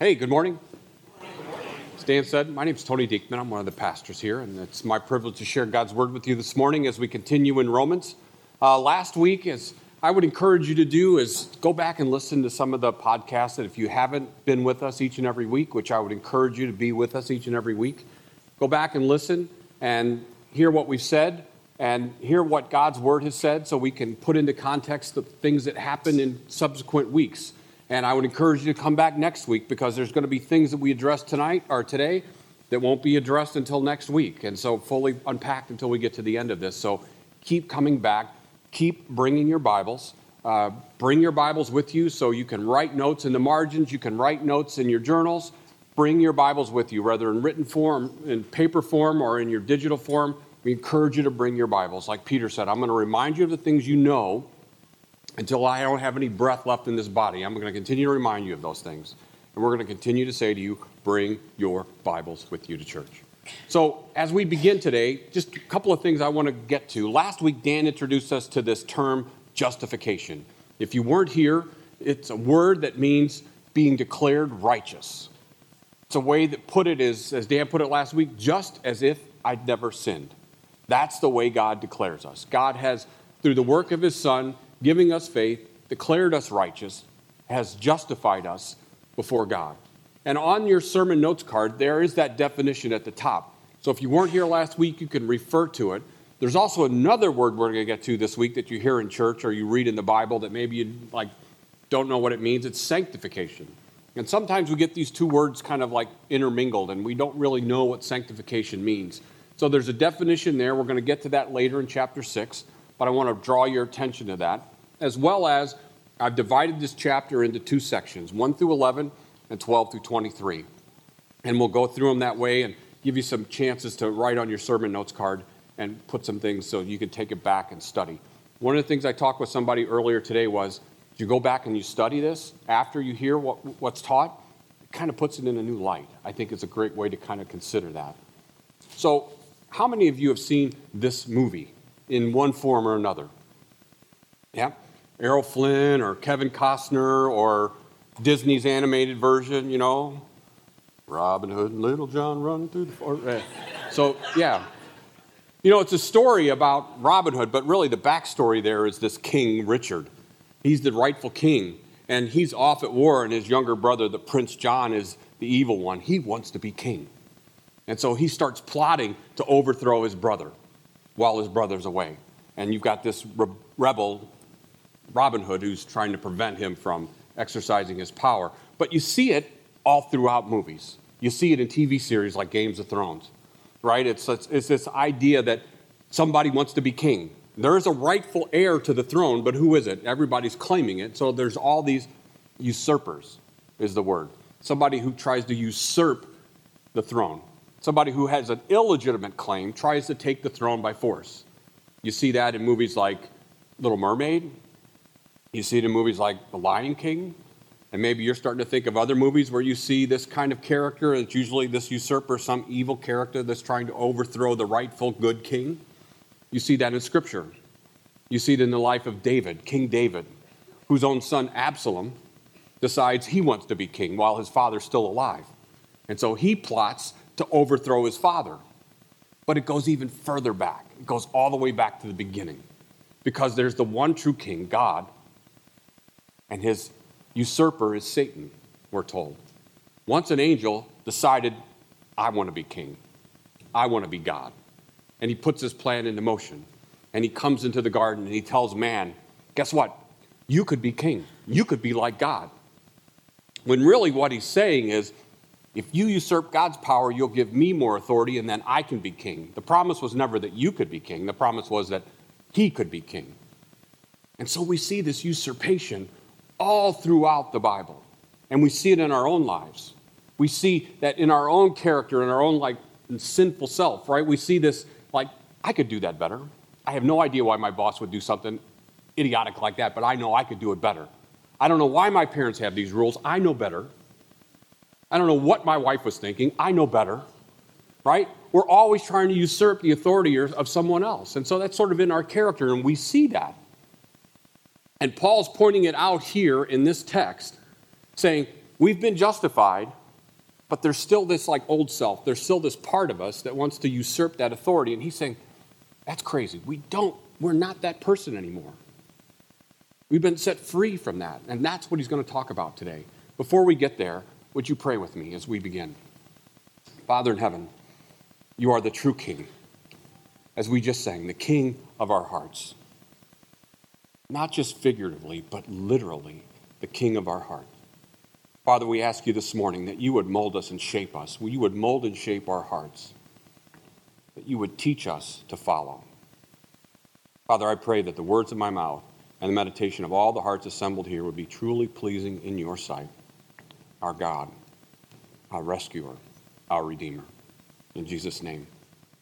Hey, good morning. As Dan said, my name is Tony Diekman. I'm one of the pastors here, and it's my privilege to share God's word with you this morning as we continue in Romans. Uh, last week, as I would encourage you to do, is go back and listen to some of the podcasts that if you haven't been with us each and every week, which I would encourage you to be with us each and every week, go back and listen and hear what we've said and hear what God's word has said so we can put into context the things that happen in subsequent weeks. And I would encourage you to come back next week because there's going to be things that we address tonight or today that won't be addressed until next week. And so fully unpacked until we get to the end of this. So keep coming back. Keep bringing your Bibles. Uh, bring your Bibles with you so you can write notes in the margins. You can write notes in your journals. Bring your Bibles with you, whether in written form, in paper form, or in your digital form. We encourage you to bring your Bibles. Like Peter said, I'm going to remind you of the things you know until I don't have any breath left in this body. I'm going to continue to remind you of those things. And we're going to continue to say to you, bring your Bibles with you to church. So, as we begin today, just a couple of things I want to get to. Last week, Dan introduced us to this term justification. If you weren't here, it's a word that means being declared righteous. It's a way that put it is, as Dan put it last week, just as if I'd never sinned. That's the way God declares us. God has, through the work of His Son, giving us faith, declared us righteous, has justified us before God. And on your sermon notes card, there is that definition at the top. So if you weren't here last week, you can refer to it. There's also another word we're going to get to this week that you hear in church or you read in the Bible that maybe you like don't know what it means. It's sanctification. And sometimes we get these two words kind of like intermingled and we don't really know what sanctification means. So there's a definition there. We're going to get to that later in chapter 6 but I want to draw your attention to that, as well as I've divided this chapter into two sections 1 through 11 and 12 through 23. And we'll go through them that way and give you some chances to write on your sermon notes card and put some things so you can take it back and study. One of the things I talked with somebody earlier today was you go back and you study this after you hear what, what's taught, it kind of puts it in a new light. I think it's a great way to kind of consider that. So, how many of you have seen this movie? In one form or another. Yeah? Errol Flynn or Kevin Costner or Disney's animated version, you know, Robin Hood and Little John running through the forest. So, yeah. You know, it's a story about Robin Hood, but really the backstory there is this King Richard. He's the rightful king, and he's off at war, and his younger brother, the Prince John, is the evil one. He wants to be king. And so he starts plotting to overthrow his brother while his brother's away. And you've got this re- rebel, Robin Hood, who's trying to prevent him from exercising his power. But you see it all throughout movies. You see it in TV series like Games of Thrones, right? It's, it's, it's this idea that somebody wants to be king. There is a rightful heir to the throne, but who is it? Everybody's claiming it. So there's all these usurpers, is the word. Somebody who tries to usurp the throne. Somebody who has an illegitimate claim tries to take the throne by force. You see that in movies like Little Mermaid. You see it in movies like The Lion King. And maybe you're starting to think of other movies where you see this kind of character. It's usually this usurper, some evil character that's trying to overthrow the rightful good king. You see that in Scripture. You see it in the life of David, King David, whose own son Absalom decides he wants to be king while his father's still alive. And so he plots to overthrow his father. But it goes even further back, it goes all the way back to the beginning. Because there's the one true king, God, and his usurper is Satan, we're told. Once an angel decided, I want to be king, I want to be God. And he puts his plan into motion. And he comes into the garden and he tells man, Guess what? You could be king. You could be like God. When really what he's saying is, if you usurp God's power, you'll give me more authority, and then I can be king. The promise was never that you could be king, the promise was that he could be king. And so we see this usurpation all throughout the Bible, and we see it in our own lives. We see that in our own character, in our own like sinful self, right? We see this like, I could do that better. I have no idea why my boss would do something idiotic like that, but I know I could do it better. I don't know why my parents have these rules. I know better. I don't know what my wife was thinking. I know better, right? We're always trying to usurp the authority of someone else. And so that's sort of in our character, and we see that. And Paul's pointing it out here in this text, saying, we've been justified, but there's still this like old self. There's still this part of us that wants to usurp that authority. And he's saying, that's crazy. We don't, we're not that person anymore. We've been set free from that. And that's what he's going to talk about today. Before we get there, would you pray with me as we begin? Father in heaven, you are the true King. As we just sang, the King of our hearts. Not just figuratively, but literally, the King of our heart. Father, we ask you this morning that you would mold us and shape us. You would mold and shape our hearts. That you would teach us to follow. Father, I pray that the words of my mouth and the meditation of all the hearts assembled here would be truly pleasing in your sight, our God, our rescuer, our Redeemer. In Jesus' name,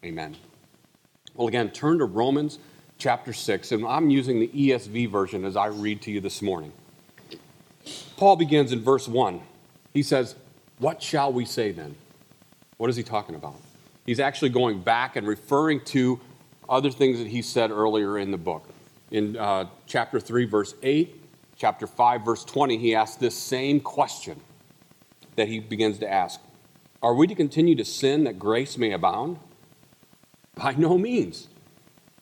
amen. Well, again, turn to Romans chapter 6, and I'm using the ESV version as I read to you this morning. Paul begins in verse 1. He says, What shall we say then? What is he talking about? He's actually going back and referring to other things that he said earlier in the book. In uh, chapter 3, verse 8, chapter 5, verse 20, he asks this same question that he begins to ask Are we to continue to sin that grace may abound? By no means.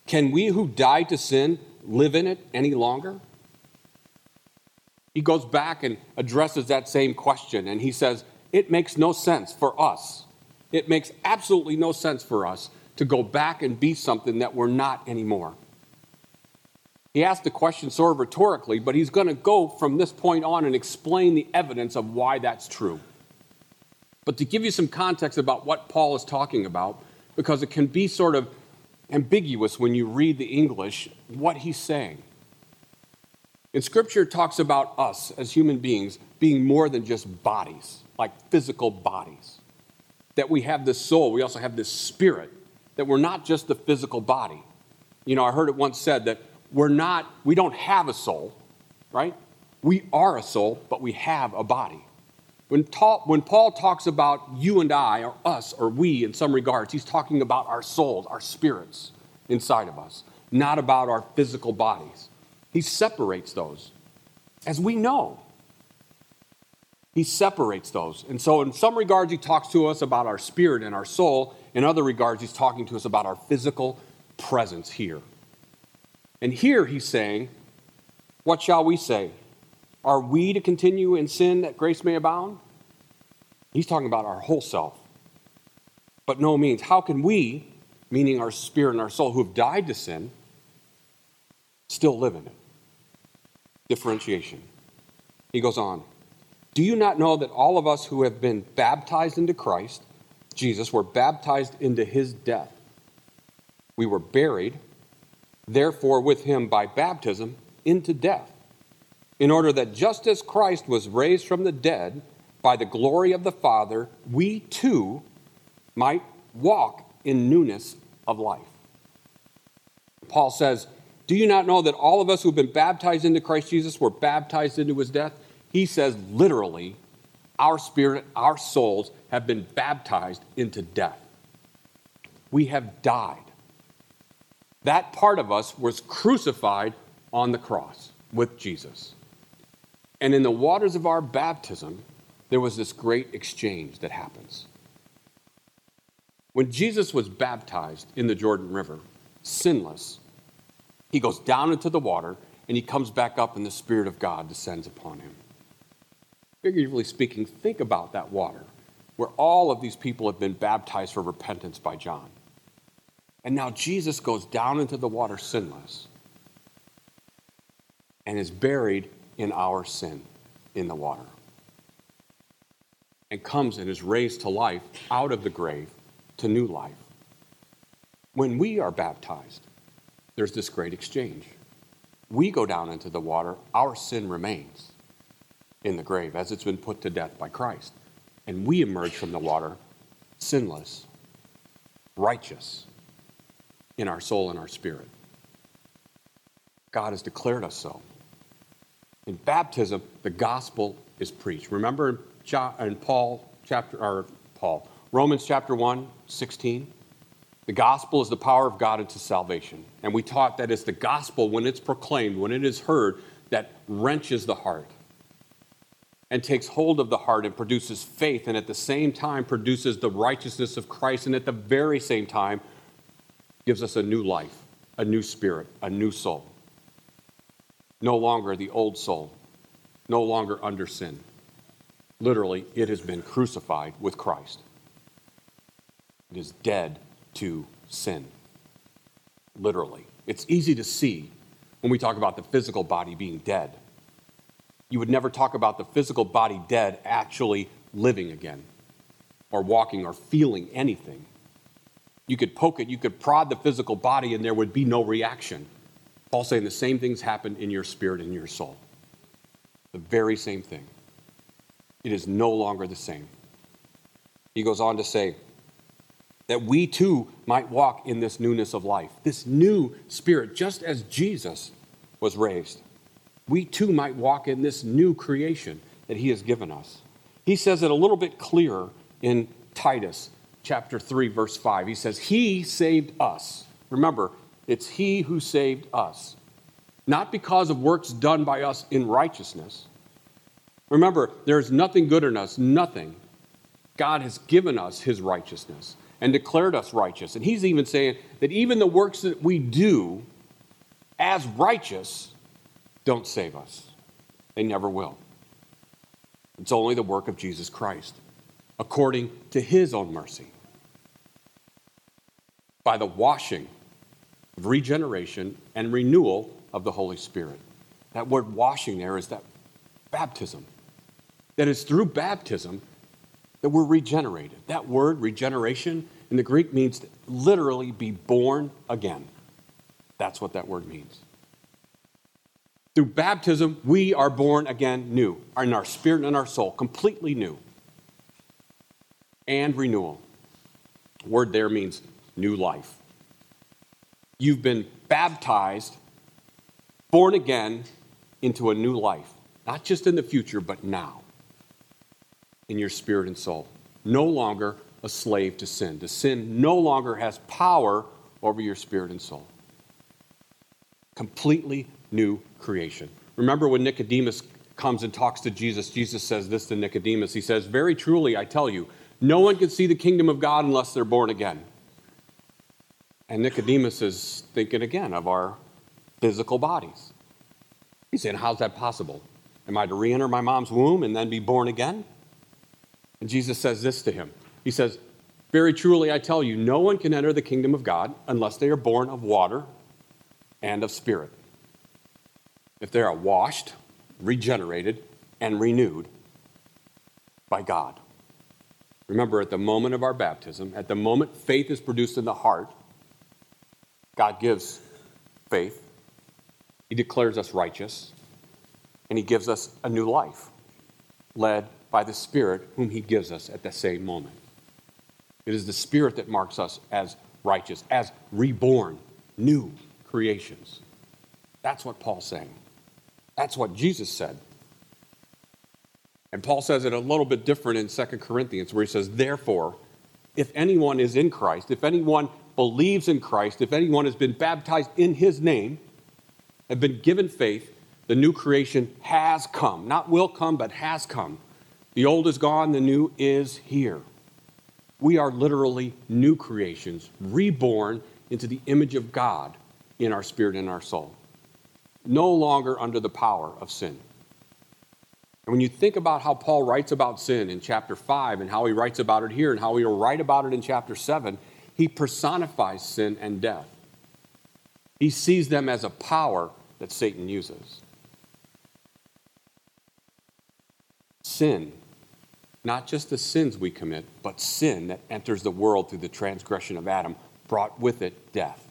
Can we who died to sin live in it any longer? He goes back and addresses that same question and he says, It makes no sense for us. It makes absolutely no sense for us to go back and be something that we're not anymore. He asked the question sort of rhetorically, but he's going to go from this point on and explain the evidence of why that's true. But to give you some context about what Paul is talking about, because it can be sort of ambiguous when you read the English, what he's saying. In Scripture, talks about us as human beings being more than just bodies, like physical bodies. That we have this soul, we also have this spirit, that we're not just the physical body. You know, I heard it once said that we're not, we don't have a soul, right? We are a soul, but we have a body. When, ta- when Paul talks about you and I, or us, or we in some regards, he's talking about our souls, our spirits inside of us, not about our physical bodies. He separates those. As we know, he separates those. And so, in some regards, he talks to us about our spirit and our soul. In other regards, he's talking to us about our physical presence here. And here he's saying, What shall we say? Are we to continue in sin that grace may abound? He's talking about our whole self. But no means, how can we, meaning our spirit and our soul, who have died to sin, still live in it? Differentiation. He goes on. Do you not know that all of us who have been baptized into Christ, Jesus, were baptized into his death? We were buried therefore with him by baptism into death, in order that just as Christ was raised from the dead by the glory of the Father, we too might walk in newness of life. Paul says, Do you not know that all of us who've been baptized into Christ Jesus were baptized into his death? He says, literally, our spirit, our souls have been baptized into death. We have died that part of us was crucified on the cross with Jesus. And in the waters of our baptism, there was this great exchange that happens. When Jesus was baptized in the Jordan River, sinless, he goes down into the water and he comes back up, and the Spirit of God descends upon him. Figuratively speaking, think about that water where all of these people have been baptized for repentance by John. And now Jesus goes down into the water sinless and is buried in our sin in the water. And comes and is raised to life out of the grave to new life. When we are baptized, there's this great exchange. We go down into the water, our sin remains in the grave as it's been put to death by Christ. And we emerge from the water sinless, righteous, in our soul and our spirit. God has declared us so. In baptism, the gospel is preached. Remember in Paul chapter or Paul, Romans chapter 1, 16? The gospel is the power of God into salvation. And we taught that it's the gospel when it's proclaimed, when it is heard, that wrenches the heart. and takes hold of the heart and produces faith, and at the same time produces the righteousness of Christ, and at the very same time gives us a new life, a new spirit, a new soul. No longer the old soul, no longer under sin. Literally, it has been crucified with Christ. It is dead to sin. Literally. It's easy to see when we talk about the physical body being dead. You would never talk about the physical body dead actually living again, or walking, or feeling anything. You could poke it, you could prod the physical body, and there would be no reaction. Paul's saying the same things happen in your spirit and your soul. The very same thing. It is no longer the same. He goes on to say that we too might walk in this newness of life, this new spirit, just as Jesus was raised. We too might walk in this new creation that he has given us. He says it a little bit clearer in Titus chapter 3 verse 5. He says, "He saved us." Remember, it's he who saved us. Not because of works done by us in righteousness. Remember, there's nothing good in us, nothing. God has given us his righteousness and declared us righteous. And he's even saying that even the works that we do as righteous don't save us. They never will. It's only the work of Jesus Christ, according to his own mercy by the washing of regeneration and renewal of the Holy Spirit. That word washing there is that baptism. That is through baptism that we're regenerated. That word, regeneration, in the Greek means literally be born again. That's what that word means. Through baptism, we are born again new, in our spirit and our soul, completely new. And renewal. word there means new life. You've been baptized, born again into a new life, not just in the future, but now, in your spirit and soul. No longer a slave to sin. The sin no longer has power over your spirit and soul. Completely new creation. Remember when Nicodemus comes and talks to Jesus, Jesus says this to Nicodemus. He says, Very truly, I tell you, no one can see the kingdom of God unless they're born again. And Nicodemus is thinking again of our physical bodies. He's saying, How's that possible? Am I to re enter my mom's womb and then be born again? And Jesus says this to him He says, Very truly, I tell you, no one can enter the kingdom of God unless they are born of water and of spirit. If they are washed, regenerated, and renewed by God. Remember, at the moment of our baptism, at the moment faith is produced in the heart, God gives faith, He declares us righteous, and He gives us a new life, led by the Spirit whom He gives us at the same moment. It is the Spirit that marks us as righteous, as reborn, new creations. That's what Paul's saying. That's what Jesus said. And Paul says it a little bit different in 2 Corinthians, where he says, Therefore, if anyone is in Christ, if anyone believes in Christ, if anyone has been baptized in his name, have been given faith, the new creation has come. Not will come, but has come. The old is gone, the new is here. We are literally new creations, reborn into the image of God in our spirit and our soul. No longer under the power of sin. And when you think about how Paul writes about sin in chapter 5 and how he writes about it here and how he will write about it in chapter 7, he personifies sin and death. He sees them as a power that Satan uses. Sin, not just the sins we commit, but sin that enters the world through the transgression of Adam, brought with it death.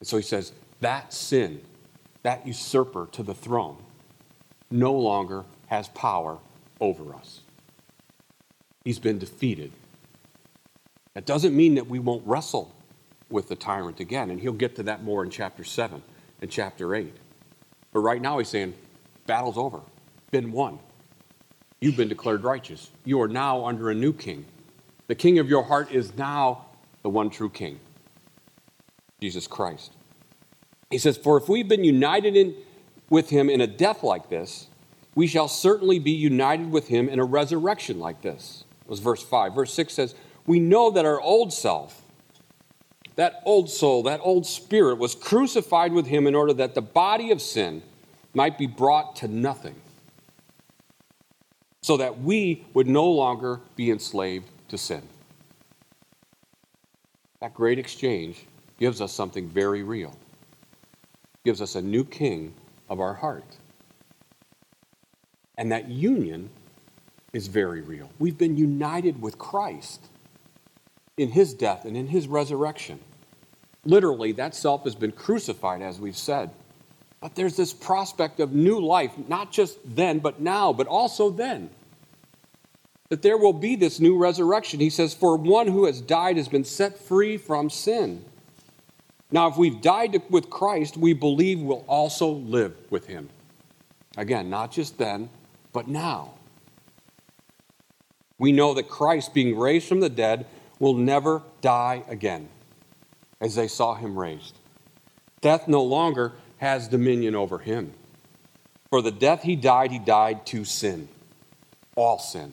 And so he says, that sin, that usurper to the throne, no longer has power over us. He's been defeated that doesn't mean that we won't wrestle with the tyrant again, and he'll get to that more in chapter 7 and chapter 8. But right now he's saying, battle's over, been won. You've been declared righteous. You are now under a new king. The king of your heart is now the one true king, Jesus Christ. He says, For if we've been united in, with him in a death like this, we shall certainly be united with him in a resurrection like this. It was verse 5. Verse 6 says, We know that our old self, that old soul, that old spirit was crucified with him in order that the body of sin might be brought to nothing, so that we would no longer be enslaved to sin. That great exchange gives us something very real. Gives us a new king of our heart. And that union is very real. We've been united with Christ in his death and in his resurrection. Literally, that self has been crucified, as we've said. But there's this prospect of new life, not just then, but now, but also then. That there will be this new resurrection. He says, For one who has died has been set free from sin. Now, if we've died with Christ, we believe we'll also live with him. Again, not just then, but now. We know that Christ, being raised from the dead, will never die again, as they saw him raised. Death no longer has dominion over him. For the death he died, he died to sin, all sin,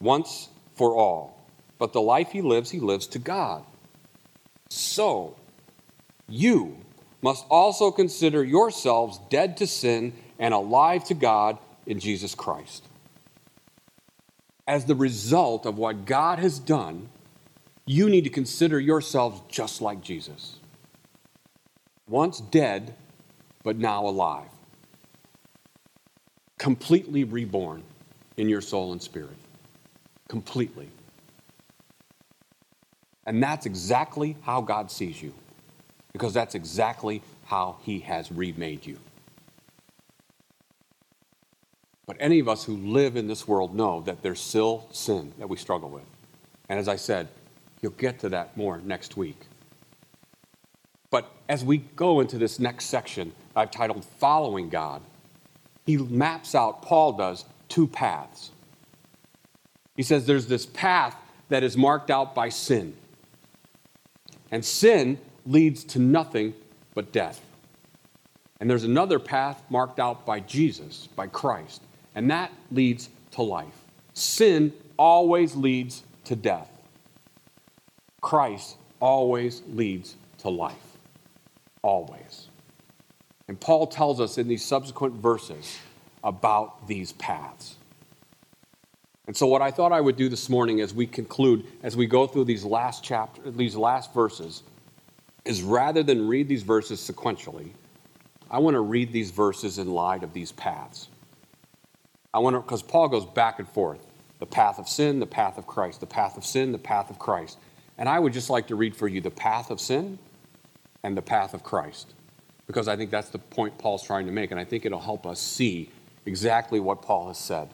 once for all. But the life he lives, he lives to God. So, you must also consider yourselves dead to sin and alive to God in Jesus Christ. As the result of what God has done, you need to consider yourselves just like Jesus once dead, but now alive. Completely reborn in your soul and spirit. Completely. And that's exactly how God sees you, because that's exactly how He has remade you. But any of us who live in this world know that there's still sin that we struggle with. And as I said, you'll get to that more next week. But as we go into this next section, I've titled Following God, he maps out, Paul does, two paths. He says there's this path that is marked out by sin. And sin leads to nothing but death. And there's another path marked out by Jesus, by Christ, and that leads to life. Sin always leads to death. Christ always leads to life always. And Paul tells us in these subsequent verses about these paths. And so, what I thought I would do this morning as we conclude, as we go through these last chapters, these last verses, is rather than read these verses sequentially, I want to read these verses in light of these paths. I want to, because Paul goes back and forth the path of sin, the path of Christ, the path of sin, the path of Christ. And I would just like to read for you the path of sin and the path of Christ. Because I think that's the point Paul's trying to make, and I think it'll help us see exactly what Paul has said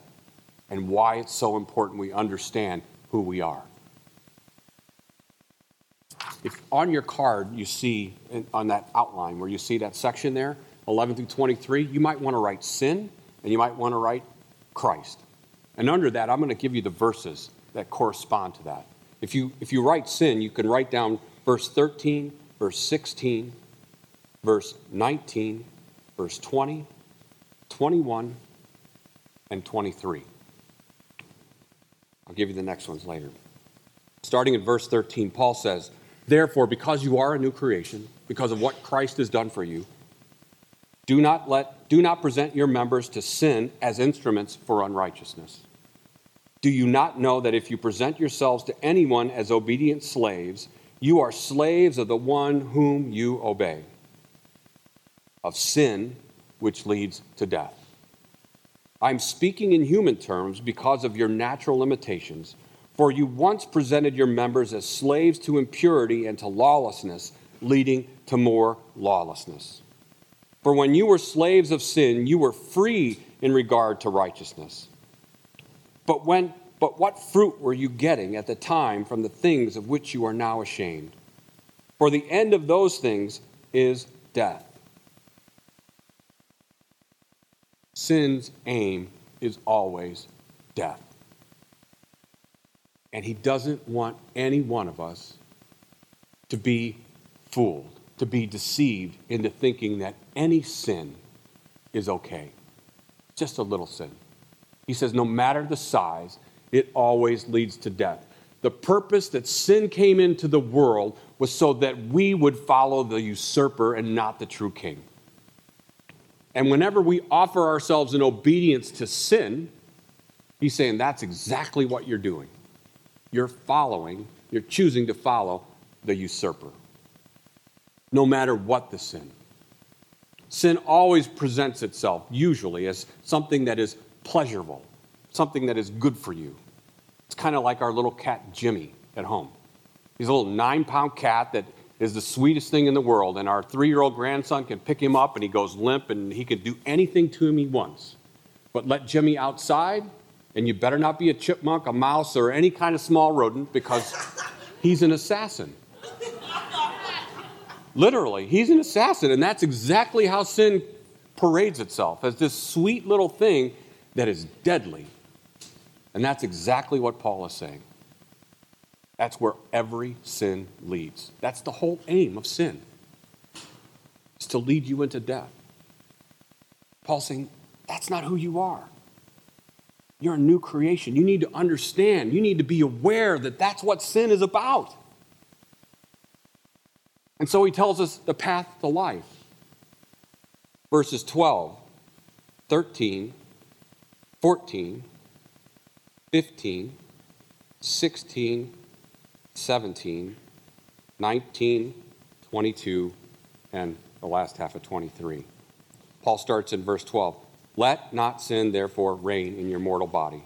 and why it's so important we understand who we are. If on your card you see on that outline where you see that section there, 11 through 23, you might want to write sin and you might want to write Christ. And under that, I'm going to give you the verses that correspond to that. If you, if you write sin, you can write down verse 13 verse 16, verse 19, verse 20, 21, and 23. I'll give you the next ones later. Starting at verse 13, Paul says, Therefore, because you are a new creation, because of what Christ has done for you, do not let do not present your members to sin as instruments for unrighteousness. Do you not know that if you present yourselves to anyone as obedient slaves, you are slaves of the one whom you obey, of sin, which leads to death. I'm speaking in human terms because of your natural limitations, for you once presented your members as slaves to impurity and to lawlessness, leading to more lawlessness. For when you were slaves of sin, you were free in regard to righteousness. But when but what fruit were you getting at the time from the things of which you are now ashamed? For the end of those things is death. Sin's aim is always death. And he doesn't want any one of us to be fooled, to be deceived into thinking that any sin is okay. just a little sin. He says, no matter the size, it always leads to death. The purpose that sin came into the world was so that we would follow the usurper and not the true king. And whenever we offer ourselves in obedience to sin, he's saying that's exactly what you're doing. You're following, you're choosing to follow the usurper, no matter what the sin. Sin always presents itself, usually, as something that is pleasurable, something that is good for you. It's kind of like our little cat, Jimmy, at home. He's a little nine pound cat that is the sweetest thing in the world. And our three year old grandson can pick him up and he goes limp and he can do anything to him he wants. But let Jimmy outside, and you better not be a chipmunk, a mouse, or any kind of small rodent because he's an assassin. Literally, he's an assassin. And that's exactly how sin parades itself as this sweet little thing that is deadly. And that's exactly what Paul is saying. That's where every sin leads. That's the whole aim of sin. Is to lead you into death. Paul's saying, that's not who you are. You're a new creation. You need to understand, you need to be aware that that's what sin is about. And so he tells us the path to life. Verses 12, 13, 14, 15, 16, 17, 19, 22, and the last half of 23. Paul starts in verse 12. Let not sin, therefore, reign in your mortal body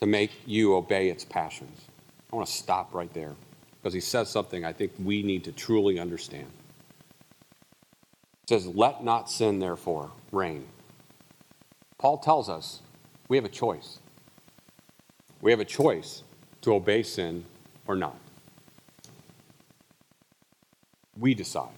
to make you obey its passions. I want to stop right there because he says something I think we need to truly understand. It says, Let not sin, therefore, reign. Paul tells us we have a choice. We have a choice to obey sin or not. We decide.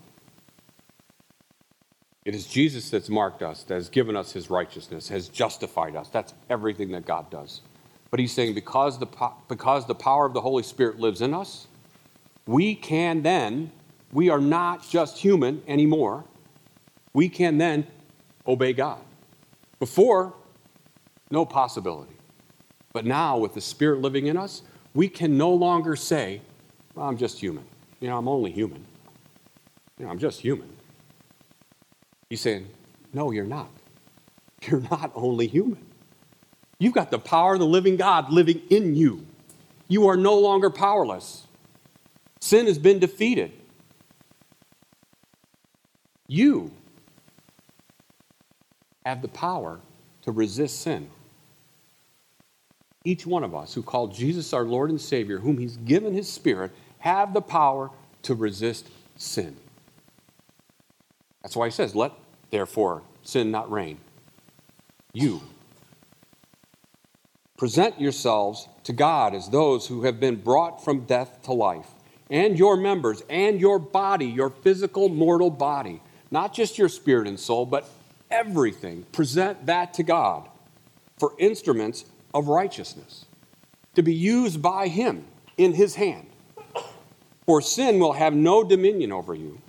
It is Jesus that's marked us, that has given us his righteousness, has justified us. That's everything that God does. But he's saying because the, because the power of the Holy Spirit lives in us, we can then, we are not just human anymore. We can then obey God. Before, no possibility. But now, with the Spirit living in us, we can no longer say, well, I'm just human. You know, I'm only human. You know, I'm just human. He's saying, No, you're not. You're not only human. You've got the power of the living God living in you. You are no longer powerless. Sin has been defeated. You have the power to resist sin. Each one of us who call Jesus our Lord and Savior, whom He's given His Spirit, have the power to resist sin. That's why he says, Let therefore sin not reign. You present yourselves to God as those who have been brought from death to life, and your members, and your body, your physical mortal body, not just your spirit and soul, but everything. Present that to God for instruments of righteousness, to be used by Him in His hand. For sin will have no dominion over you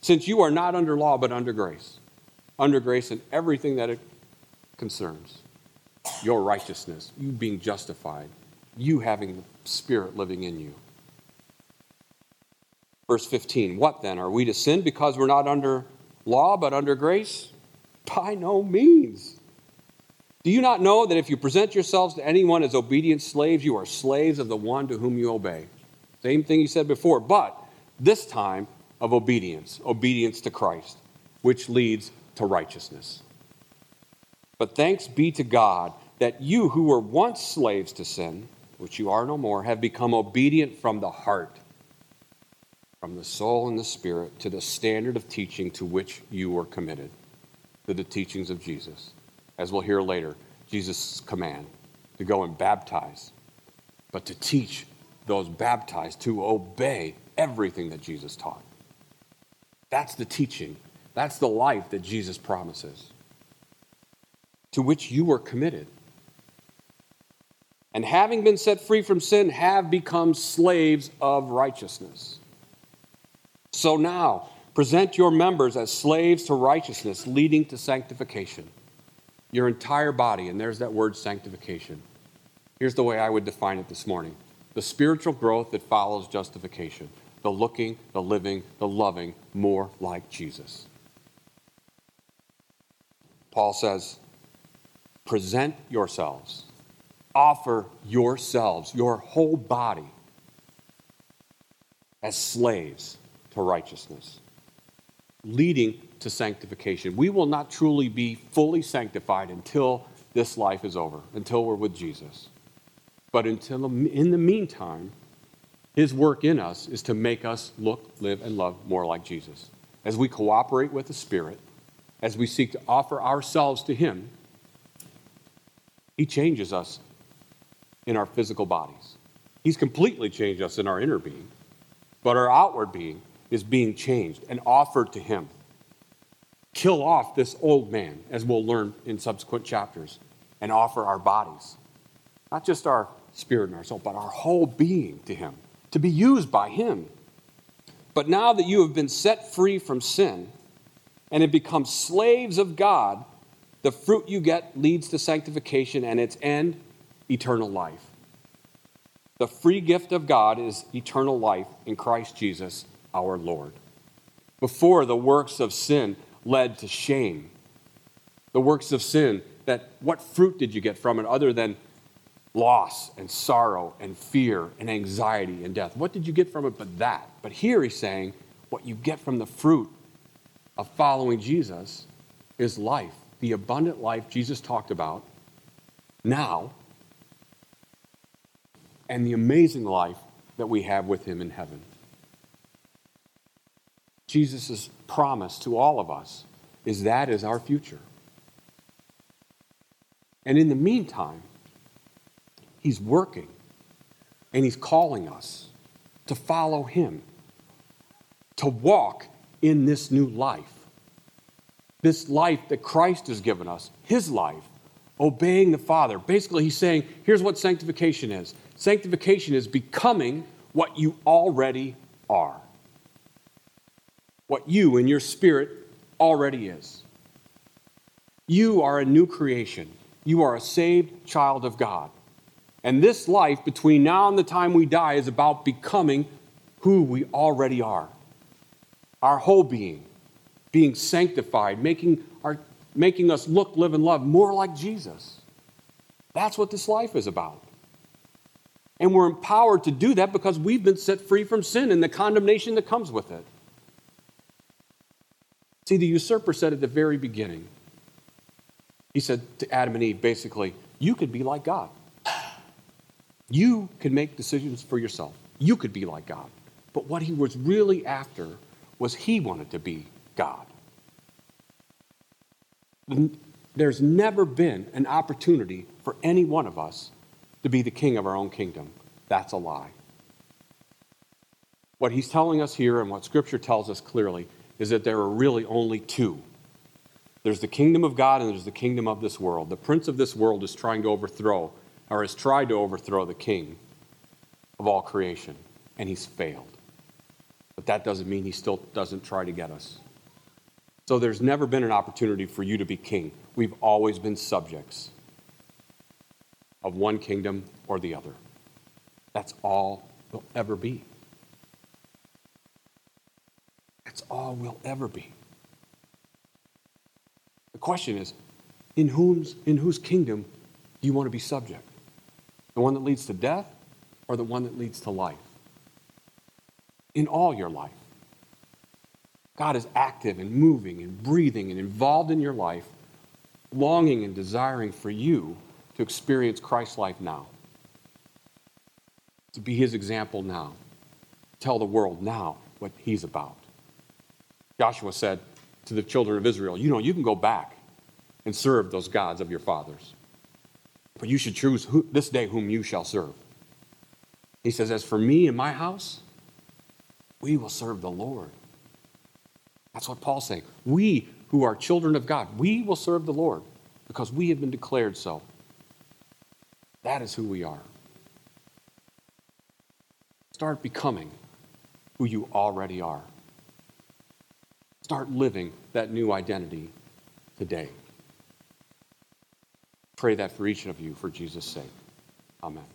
since you are not under law but under grace, under grace in everything that it concerns your righteousness, you being justified, you having the Spirit living in you. Verse 15 What then? Are we to sin because we're not under law but under grace? By no means. Do you not know that if you present yourselves to anyone as obedient slaves, you are slaves of the one to whom you obey? Same thing you said before, but this time of obedience, obedience to Christ, which leads to righteousness. But thanks be to God that you who were once slaves to sin, which you are no more, have become obedient from the heart, from the soul and the spirit, to the standard of teaching to which you were committed, to the teachings of Jesus. As we'll hear later, Jesus' command to go and baptize, but to teach those baptized to obey everything that Jesus taught. That's the teaching. That's the life that Jesus promises, to which you are committed. And having been set free from sin, have become slaves of righteousness. So now, present your members as slaves to righteousness, leading to sanctification, your entire body, and there's that word sanctification. Here's the way I would define it this morning the spiritual growth that follows justification, the looking, the living, the loving more like Jesus. Paul says, present yourselves, offer yourselves, your whole body, as slaves to righteousness, leading to sanctification. We will not truly be fully sanctified until this life is over, until we're with Jesus. But until in the meantime, his work in us is to make us look, live, and love more like Jesus. As we cooperate with the Spirit, as we seek to offer ourselves to Him, He changes us in our physical bodies. He's completely changed us in our inner being, but our outward being is being changed and offered to Him. Kill off this old man, as we'll learn in subsequent chapters, and offer our bodies, not just our spirit and our soul, but our whole being to Him, to be used by Him. But now that you have been set free from sin, and have become slaves of God, the fruit you get leads to sanctification and its end, eternal life. The free gift of God is eternal life in Christ Jesus our Lord. Before, the works of sin led to shame. The works of sin, that what fruit did you get from it other than loss and sorrow and fear and anxiety and death? What did you get from it but that? But here he's saying, what you get from the fruit of following Jesus is life, the abundant life Jesus talked about now, and the amazing life that we have with him in heaven. Jesus' promise to all of us is that is our future. And in the meantime, he's working and he's calling us to follow him, to walk in this new life. This life that Christ has given us, his life, obeying the Father. Basically, he's saying, here's what sanctification is sanctification is becoming what you already are, what you in your spirit already is. You are a new creation, you are a saved child of God. And this life between now and the time we die is about becoming who we already are our whole being, being sanctified, making, our, making us look, live, and love more like Jesus. That's what this life is about. And we're empowered to do that because we've been set free from sin and the condemnation that comes with it. See, the usurper said at the very beginning, he said to Adam and Eve, basically, you could be like God. You can make decisions for yourself. You could be like God. But what he was really after was he wanted to be God. There's never been an opportunity for any one of us to be the king of our own kingdom. That's a lie. What he's telling us here and what Scripture tells us clearly is that there are really only two there's the kingdom of God and there's the kingdom of this world. The prince of this world is trying to overthrow, or has tried to overthrow, the king of all creation, and he's failed. But that doesn't mean he still doesn't try to get us. So there's never been an opportunity for you to be king. We've always been subjects of one kingdom or the other. That's all we'll ever be. All we'll ever be. The question is in whose, in whose kingdom do you want to be subject? The one that leads to death or the one that leads to life? in all your life. God is active and moving and breathing and involved in your life, longing and desiring for you to experience Christ's life now, to be his example now, tell the world now what he's about. Joshua said to the children of Israel, You know, you can go back and serve those gods of your fathers, but you should choose who, this day whom you shall serve. He says, As for me and my house, we will serve the Lord. That's what Paul's saying. We who are children of God, we will serve the Lord because we have been declared so. That is who we are. Start becoming who you already are. Start living that new identity today. Pray that for each of you for Jesus' sake. Amen.